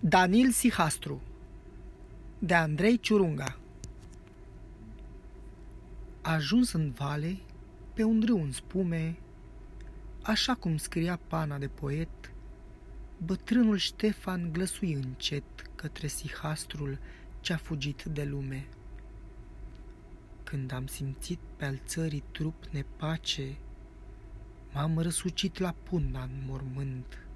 Danil Sihastru de Andrei Ciurunga A ajuns în vale, pe un râu în spume, așa cum scria pana de poet, bătrânul Ștefan glăsui încet către Sihastrul ce-a fugit de lume. Când am simțit pe al țării trup nepace, m-am răsucit la punda în mormânt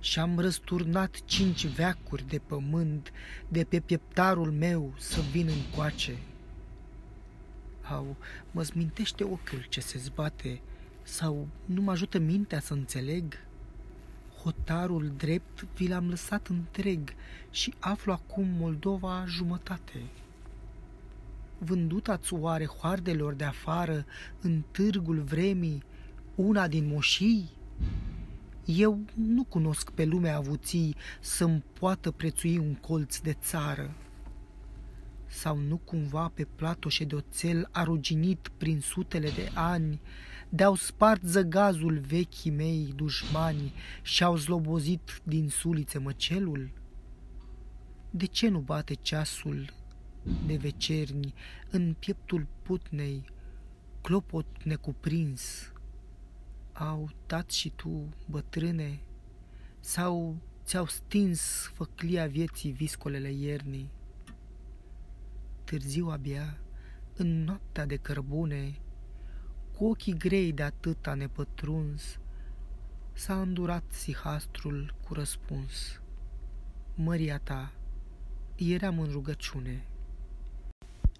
și-am răsturnat cinci veacuri de pământ de pe pieptarul meu să vin încoace. Au, mă zmintește ochiul ce se zbate sau nu mă ajută mintea să înțeleg? Hotarul drept vi l-am lăsat întreg și aflu acum Moldova jumătate. Vândut ați oare hoardelor de afară în târgul vremii una din moșii? Eu nu cunosc pe lumea avuții să-mi poată prețui un colț de țară. Sau nu cumva pe platoșe de oțel aruginit prin sutele de ani, de-au spart zăgazul vechii mei dușmani și-au zlobozit din sulițe măcelul? De ce nu bate ceasul de vecerni în pieptul putnei, clopot necuprins, au dat și tu, bătrâne, sau ți-au stins făclia vieții viscolele iernii. Târziu abia, în noaptea de cărbune, cu ochii grei de atâta nepătruns, s-a îndurat sihastrul cu răspuns. Măria ta, eram în rugăciune.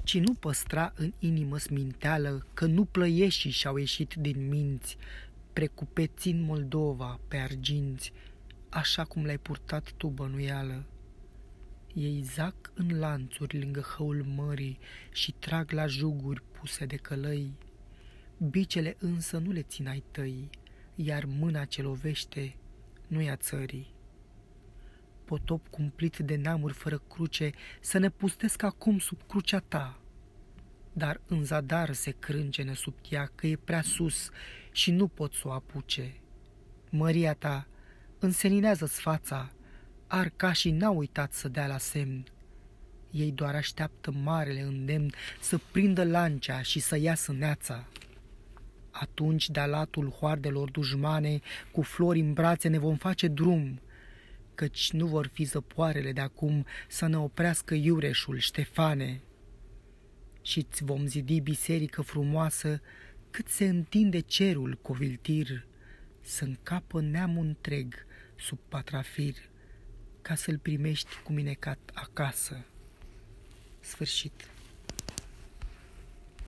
Ci nu păstra în inimă sminteală că nu plăieșii și-au ieșit din minți precupețind Moldova pe arginți, așa cum l-ai purtat tu bănuială. Ei zac în lanțuri lângă hăul mării și trag la juguri puse de călăi. Bicele însă nu le țin ai tăi, iar mâna ce lovește nu ia țării. Potop cumplit de neamuri fără cruce, să ne pustesc acum sub crucea ta, dar în zadar se crângene sub ea că e prea sus și nu pot să o apuce. Măria ta înseninează-ți fața, arcașii n-au uitat să dea la semn. Ei doar așteaptă marele îndemn să prindă lancea și să iasă neața. Atunci, de latul hoardelor dușmane, cu flori în brațe ne vom face drum, căci nu vor fi zăpoarele de acum să ne oprească iureșul, Ștefane și îți vom zidi biserică frumoasă cât se întinde cerul coviltir, să încapă neamul întreg sub patrafir, ca să-l primești cu minecat acasă. Sfârșit.